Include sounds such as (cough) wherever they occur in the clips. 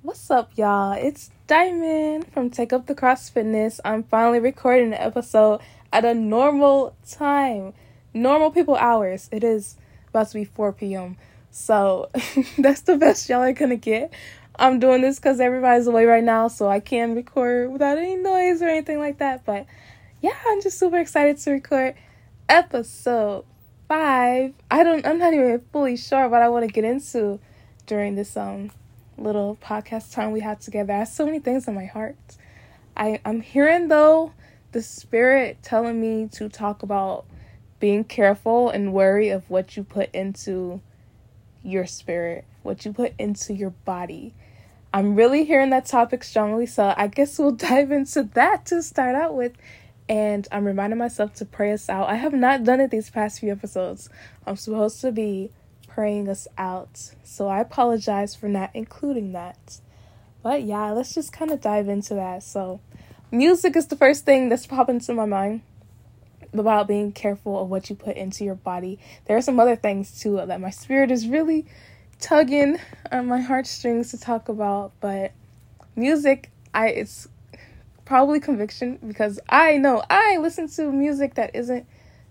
What's up, y'all? It's Diamond from Take Up the Cross Fitness. I'm finally recording an episode at a normal time, normal people hours. It is about to be 4 p.m. So (laughs) that's the best y'all are gonna get. I'm doing this because everybody's away right now, so I can record without any noise or anything like that. But yeah, I'm just super excited to record episode five. I don't. I'm not even fully sure what I want to get into during this um little podcast time we had together. I have so many things in my heart. I I'm hearing though the spirit telling me to talk about being careful and worry of what you put into your spirit, what you put into your body. I'm really hearing that topic strongly, so I guess we'll (laughs) dive into that to start out with. And I'm reminding myself to pray us out. I have not done it these past few episodes. I'm supposed to be praying us out, so I apologize for not including that. But yeah, let's just kind of dive into that. So, music is the first thing that's popping into my mind about being careful of what you put into your body. There are some other things too that my spirit is really tugging on my heartstrings to talk about, but music, I it's probably conviction because I know I listen to music that isn't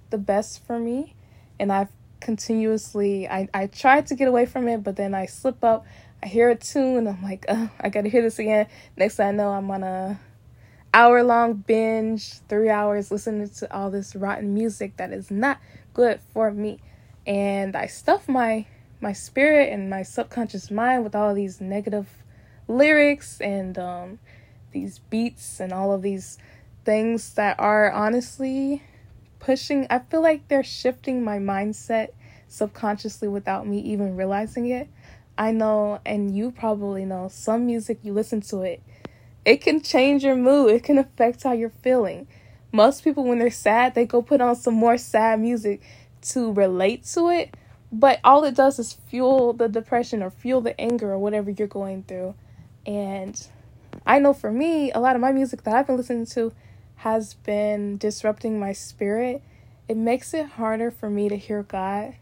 the best for me and I've continuously I I tried to get away from it, but then I slip up. I hear a tune, I'm like, oh, I gotta hear this again. Next thing I know, I'm on a hour long binge, three hours listening to all this rotten music that is not good for me. And I stuff my my spirit and my subconscious mind with all these negative lyrics and um, these beats and all of these things that are honestly pushing I feel like they're shifting my mindset subconsciously without me even realizing it. I know and you probably know some music you listen to it it can change your mood. It can affect how you're feeling. Most people, when they're sad, they go put on some more sad music to relate to it. But all it does is fuel the depression or fuel the anger or whatever you're going through. And I know for me, a lot of my music that I've been listening to has been disrupting my spirit. It makes it harder for me to hear God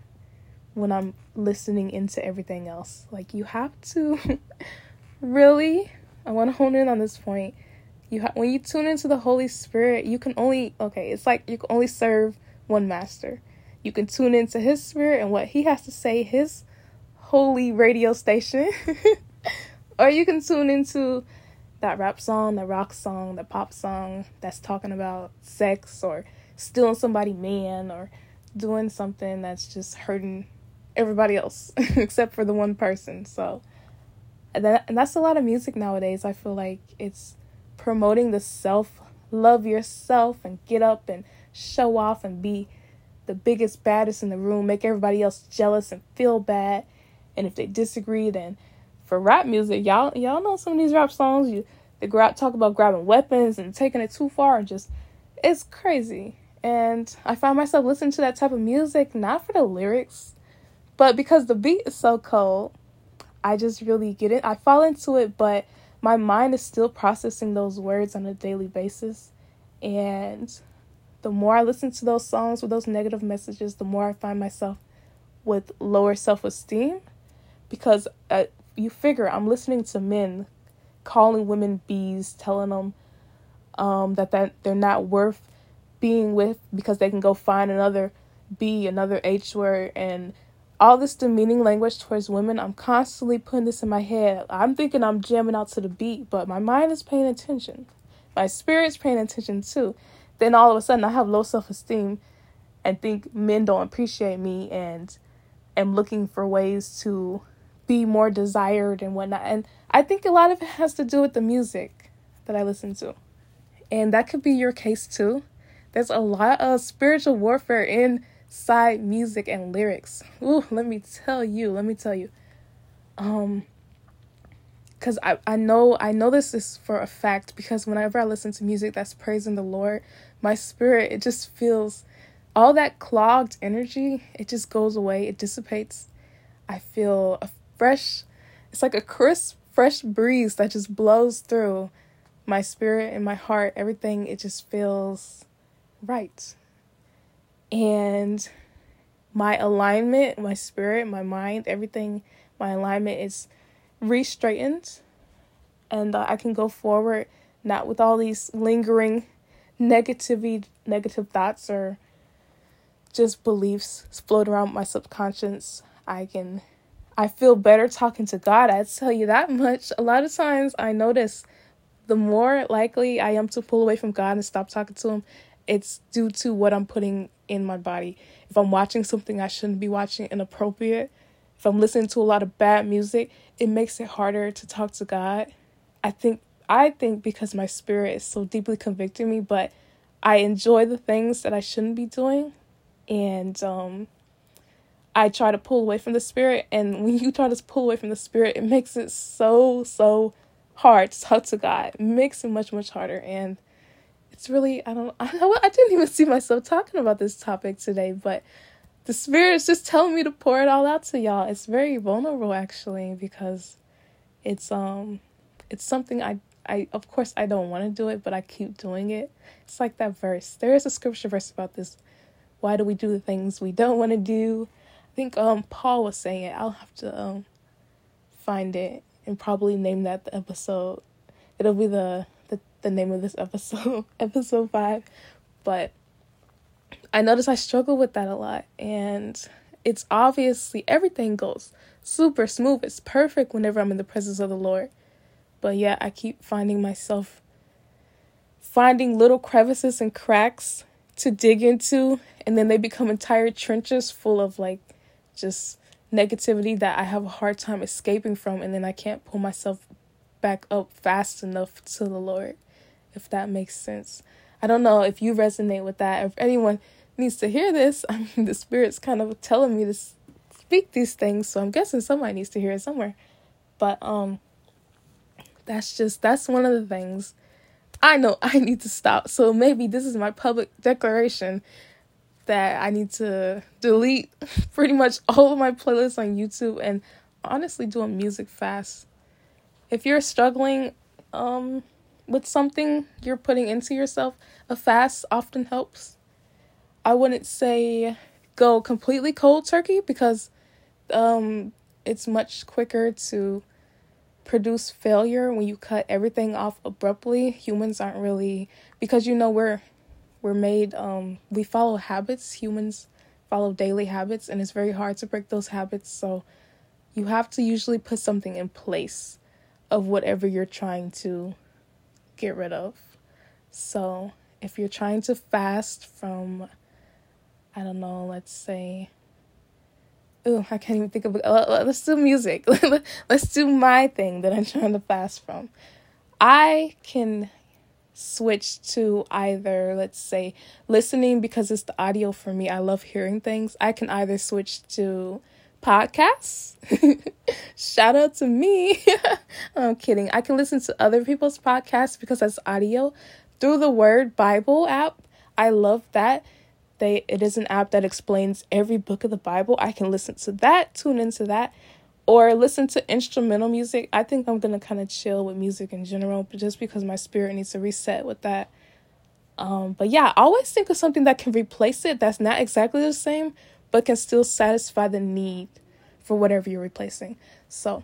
when I'm listening into everything else. Like, you have to (laughs) really I want to hone in on this point. You ha- when you tune into the Holy Spirit, you can only okay, it's like you can only serve one master. You can tune into his spirit and what he has to say, his holy radio station. (laughs) or you can tune into that rap song, the rock song, the pop song that's talking about sex or stealing somebody man or doing something that's just hurting everybody else (laughs) except for the one person. So and, that, and that's a lot of music nowadays. I feel like it's promoting the self, love yourself, and get up and show off and be the biggest, baddest in the room, make everybody else jealous and feel bad. And if they disagree, then for rap music, y'all y'all know some of these rap songs. You they grab talk about grabbing weapons and taking it too far, and just it's crazy. And I find myself listening to that type of music not for the lyrics, but because the beat is so cold I just really get it. I fall into it, but my mind is still processing those words on a daily basis. And the more I listen to those songs with those negative messages, the more I find myself with lower self esteem because uh, you figure I'm listening to men calling women bees, telling them um, that, that they're not worth being with because they can go find another B, another H word, and all this demeaning language towards women, I'm constantly putting this in my head. I'm thinking I'm jamming out to the beat, but my mind is paying attention. My spirit's paying attention too. Then all of a sudden I have low self esteem and think men don't appreciate me and am looking for ways to be more desired and whatnot. And I think a lot of it has to do with the music that I listen to. And that could be your case too. There's a lot of spiritual warfare inside music and lyrics. Ooh, let me tell you, let me tell you. Um cuz I I know I know this is for a fact because whenever I listen to music that's praising the Lord, my spirit it just feels all that clogged energy, it just goes away, it dissipates. I feel a fresh it's like a crisp fresh breeze that just blows through my spirit and my heart. Everything it just feels right and my alignment, my spirit, my mind, everything, my alignment is re straightened. and uh, I can go forward not with all these lingering negativity negative thoughts or just beliefs float around my subconscious. I can I feel better talking to God. I tell you that much. A lot of times I notice the more likely I am to pull away from God and stop talking to him, it's due to what I'm putting in my body. If I'm watching something I shouldn't be watching inappropriate, if I'm listening to a lot of bad music, it makes it harder to talk to God. I think I think because my spirit is so deeply convicting me, but I enjoy the things that I shouldn't be doing and um I try to pull away from the spirit and when you try to pull away from the spirit, it makes it so so hard to talk to God. It makes it much much harder and it's really I don't (laughs) I I didn't even see myself talking about this topic today, but the spirit is just telling me to pour it all out to y'all. It's very vulnerable actually because it's um it's something I I of course I don't want to do it, but I keep doing it. It's like that verse. There is a scripture verse about this. Why do we do the things we don't want to do? I think um Paul was saying it. I'll have to um find it and probably name that the episode. It'll be the the, the name of this episode, (laughs) episode 5. But I notice I struggle with that a lot and it's obviously everything goes super smooth. It's perfect whenever I'm in the presence of the Lord. But yeah, I keep finding myself finding little crevices and cracks to dig into, and then they become entire trenches full of like just negativity that I have a hard time escaping from, and then I can't pull myself back up fast enough to the Lord, if that makes sense. I don't know if you resonate with that. If anyone needs to hear this, (laughs) I mean, the Spirit's kind of telling me to speak these things, so I'm guessing somebody needs to hear it somewhere. But um, that's just that's one of the things I know I need to stop. So maybe this is my public declaration that I need to delete (laughs) pretty much all of my playlists on YouTube and honestly do a music fast. If you're struggling um with something you're putting into yourself, a fast often helps. I wouldn't say go completely cold turkey because um it's much quicker to produce failure when you cut everything off abruptly. Humans aren't really because you know we're we're made um we follow habits. Humans follow daily habits and it's very hard to break those habits. So you have to usually put something in place of whatever you're trying to get rid of. So, if you're trying to fast from I don't know, let's say oh, I can't even think of. Uh, let's do music. (laughs) let's do my thing that I'm trying to fast from. I can switch to either, let's say, listening because it's the audio for me. I love hearing things. I can either switch to podcasts. (laughs) Shout out to me. (laughs) I'm kidding. I can listen to other people's podcasts because that's audio through the Word Bible app. I love that they it is an app that explains every book of the Bible. I can listen to that, tune into that, or listen to instrumental music. I think I'm gonna kind of chill with music in general, but just because my spirit needs to reset with that. Um, but yeah, always think of something that can replace it that's not exactly the same, but can still satisfy the need for whatever you're replacing. So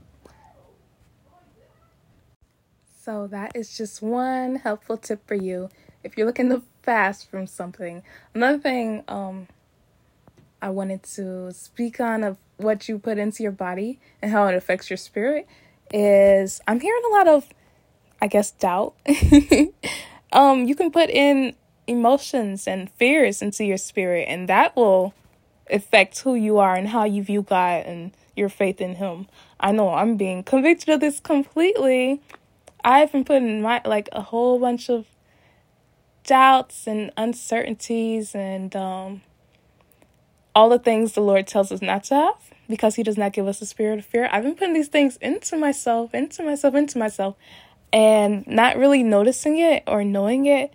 so that is just one helpful tip for you if you're looking to fast from something. Another thing um I wanted to speak on of what you put into your body and how it affects your spirit is I'm hearing a lot of I guess doubt. (laughs) um you can put in emotions and fears into your spirit and that will affect who you are and how you view God and your faith in him. I know I'm being convicted of this completely. I've been putting my like a whole bunch of doubts and uncertainties and um, all the things the Lord tells us not to have because He does not give us a spirit of fear. I've been putting these things into myself, into myself, into myself, and not really noticing it or knowing it.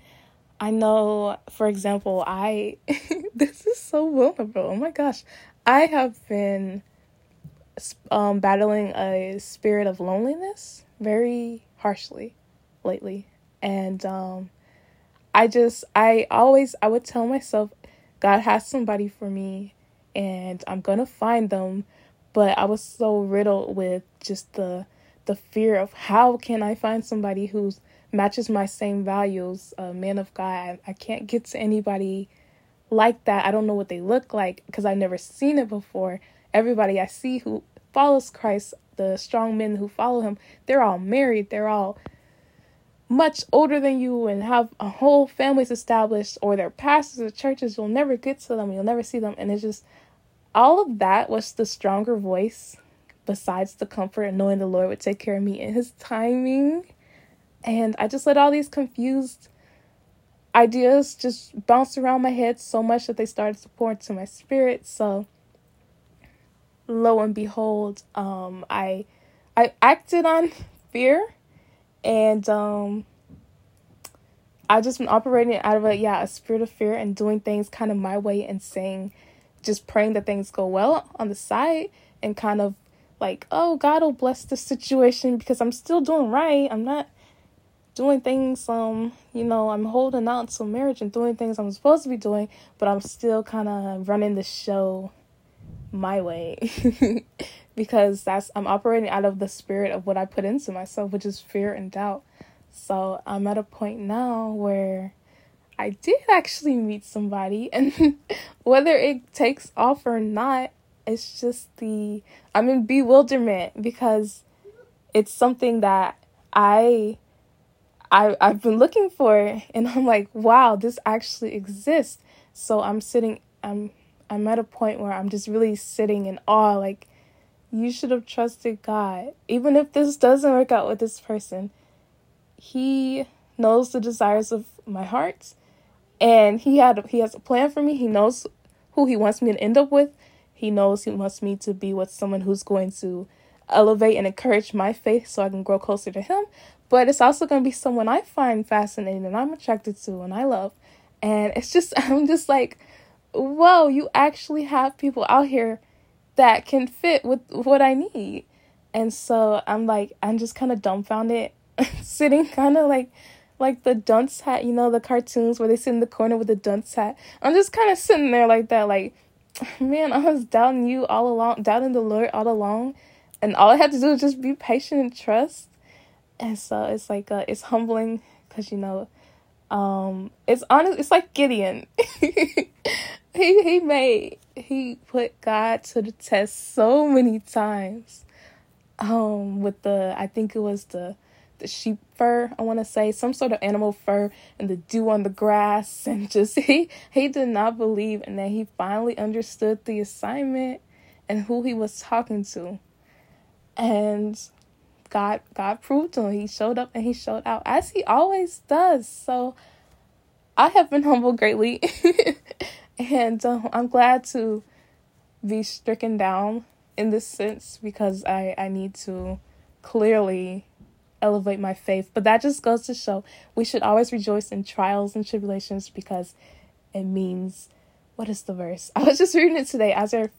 I know, for example, I, (laughs) this is so vulnerable. Oh my gosh. I have been um, battling a spirit of loneliness very harshly lately. And um, I just, I always, I would tell myself, God has somebody for me and I'm going to find them. But I was so riddled with just the the fear of how can I find somebody who matches my same values, a man of God. I, I can't get to anybody like that. I don't know what they look like because I've never seen it before. Everybody I see who follows Christ, the strong men who follow him, they're all married. They're all much older than you and have a whole families established or their pastors or churches. You'll never get to them. You'll never see them. And it's just all of that was the stronger voice besides the comfort and knowing the Lord would take care of me in his timing. And I just let all these confused ideas just bounce around my head so much that they started to pour into my spirit. So lo and behold, um, I I acted on (laughs) fear and um I just been operating out of a yeah, a spirit of fear and doing things kind of my way and saying just praying that things go well on the side and kind of like, oh, God will bless the situation because I'm still doing right. I'm not doing things, um, you know, I'm holding out to marriage and doing things I'm supposed to be doing, but I'm still kind of running the show my way (laughs) because that's I'm operating out of the spirit of what I put into myself, which is fear and doubt. So I'm at a point now where I did actually meet somebody, (laughs) and whether it takes off or not, it's just the I'm in bewilderment because it's something that I I I've been looking for and I'm like, wow, this actually exists. So I'm sitting I'm I'm at a point where I'm just really sitting in awe like you should have trusted God. Even if this doesn't work out with this person, he knows the desires of my heart and he had he has a plan for me. He knows who he wants me to end up with. He knows he wants me to be with someone who's going to elevate and encourage my faith so I can grow closer to him. But it's also going to be someone I find fascinating and I'm attracted to and I love. And it's just, (laughs) I'm just like, whoa, you actually have people out here that can fit with what I need. And so I'm like, I'm just kind of dumbfounded, (laughs) sitting kind of like like the dunce hat, you know, the cartoons where they sit in the corner with the dunce hat. I'm just kind of sitting there like that, like, (sighs) man, I was doubting you all along, doubting the Lord all along, and all I had to do was just be patient and trust. And so it's like, uh, it's humbling because you know, um, it's honest. It's like Gideon. (laughs) he he made he put God to the test so many times. Um, with the I think it was the the sheep fur, I want to say, some sort of animal fur, and the dew on the grass, (laughs) and just he he did not believe, and then he finally understood the assignment and who he was talking to, and God God proved to him. He showed up and he showed out as he always does. So I have been (laughs) humbled greatly, (laughs) and uh, I'm glad to be stricken down in this sense because I I need to clearly elevate my faith. But that just goes to show we should always rejoice in trials and tribulations because it means what is the verse? (laughs) I was just reading it today. As our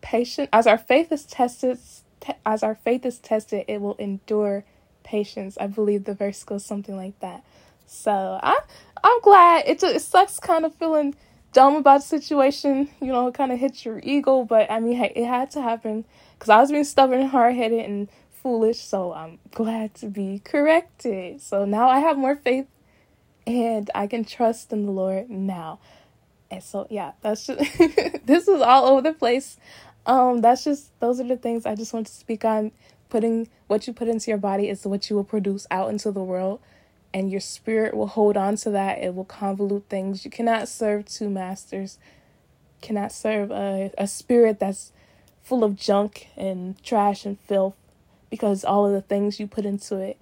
patient, as our faith is tested, te- as our faith is tested, it will endure patience. I believe the verse goes something like that. So I, I'm glad. It it sucks, kind of feeling dumb about the situation. You know, it kind of hits your ego, but I mean, it had to happen because I was being stubborn and hard headed and foolish, so I'm glad to be corrected. So now I have more faith and I can trust in the Lord now. And so yeah, that's just (laughs) this is all over the place. Um that's just those are the things I just want to speak on. Putting what you put into your body is what you will produce out into the world and your spirit will hold on to that. It will convolute things. You cannot serve two masters. Cannot serve a, a spirit that's full of junk and trash and filth because all of the things you put into it,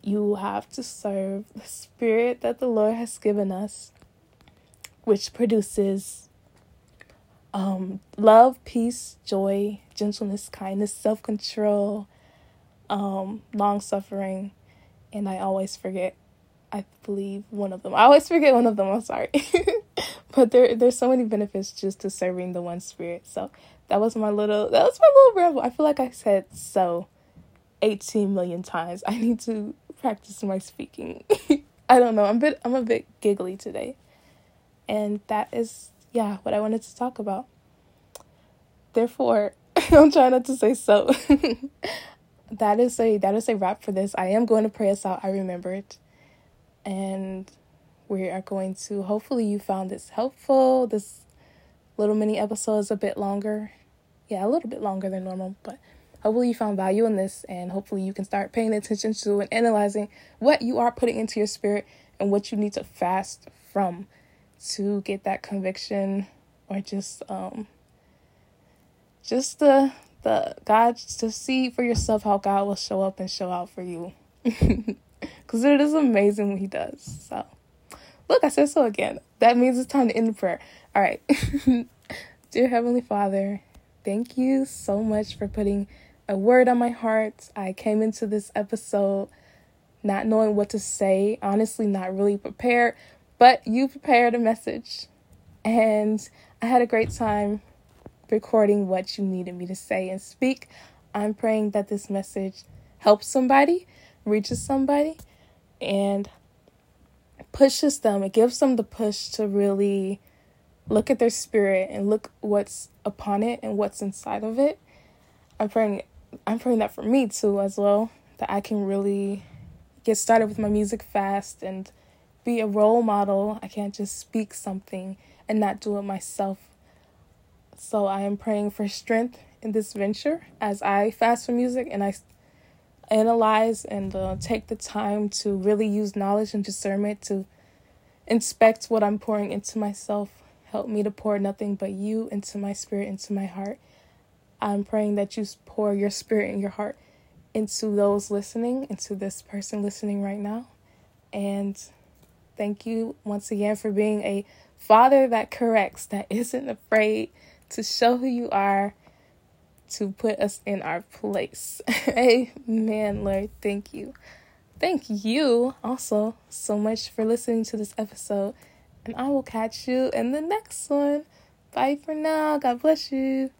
you have to serve the spirit that the Lord has given us, which produces um, love, peace, joy, gentleness, kindness, self control, um, long suffering, and I always forget. I believe one of them. I always forget one of them. I'm sorry, (laughs) but there there's so many benefits just to serving the one spirit. So that was my little that was my little ramble. I feel like I said so 18 million times. (laughs) I need to practice my speaking. (laughs) I don't know. I'm a bit I'm a bit giggly today. And that is yeah, what I wanted to talk about. Therefore, (laughs) I'm trying not to say so. (laughs) that is a that is a wrap for this. I am going to pray us out. I remember it. And we are going to hopefully you found this helpful. This little mini episode is a bit longer. Yeah, a little bit longer than normal, but hopefully you found value in this and hopefully you can start paying attention to and analyzing what you are putting into your spirit and what you need to fast from to get that conviction or just um just the the God to see for yourself how God will show up and show out for you. (laughs) Cause it is amazing what he does. So look, I said so again. That means it's time to end the prayer. All right. (laughs) Dear Heavenly Father, thank you so much for putting a word on my heart. I came into this episode not knowing what to say, honestly, not really prepared, but you prepared a message. And I had a great time recording what you needed me to say and speak. I'm praying that this message helps somebody, reaches somebody, and pushes them. It gives them the push to really look at their spirit and look what's upon it and what's inside of it. I'm praying I'm praying that for me too as well, that I can really get started with my music fast and be a role model. I can't just speak something and not do it myself so I am praying for strength in this venture as I fast for music and I analyze and uh, take the time to really use knowledge and discernment to inspect what I'm pouring into myself. Help me to pour nothing but you into my spirit, into my heart. I'm praying that you pour your spirit and your heart into those listening, into this person listening right now. And thank you once again for being a father that corrects, that (laughs) isn't afraid to show who you are, to put us in our place. (laughs) Amen, Lord. Thank you. Thank you also so much for listening to this episode. And I will catch you in the next one. Bye for now. God bless you.